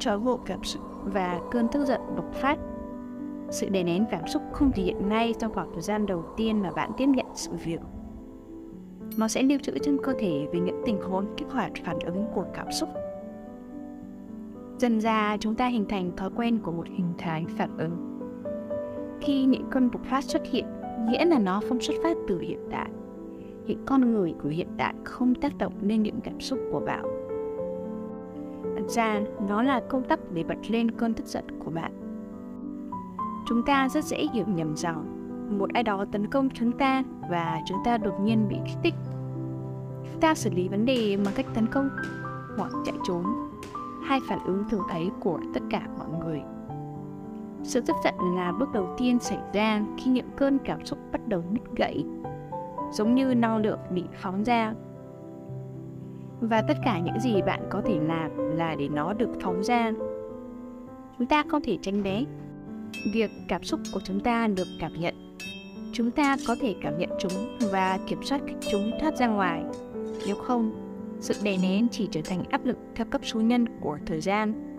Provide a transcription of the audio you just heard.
trói buộc cảm xúc và cơn tức giận bộc phát. Sự đè nén cảm xúc không thể hiện ngay trong khoảng thời gian đầu tiên mà bạn tiếp nhận sự việc. Nó sẽ lưu trữ trong cơ thể về những tình huống kích hoạt phản ứng của cảm xúc. Dần ra chúng ta hình thành thói quen của một hình thái phản ứng. Khi những cơn bộc phát xuất hiện, nghĩa là nó không xuất phát từ hiện tại. Những con người của hiện tại không tác động lên những cảm xúc của bạn Thật ra, nó là công tắc để bật lên cơn tức giận của bạn. Chúng ta rất dễ hiểu nhầm rằng một ai đó tấn công chúng ta và chúng ta đột nhiên bị kích thích. Chúng ta xử lý vấn đề bằng cách tấn công hoặc chạy trốn, hai phản ứng thường thấy của tất cả mọi người. Sự tức giận là bước đầu tiên xảy ra khi những cơn cảm xúc bắt đầu nứt gãy, giống như năng lượng bị phóng ra và tất cả những gì bạn có thể làm là để nó được phóng ra. Chúng ta không thể tránh né. Việc cảm xúc của chúng ta được cảm nhận. Chúng ta có thể cảm nhận chúng và kiểm soát cách chúng thoát ra ngoài. Nếu không, sự đè nén chỉ trở thành áp lực theo cấp số nhân của thời gian.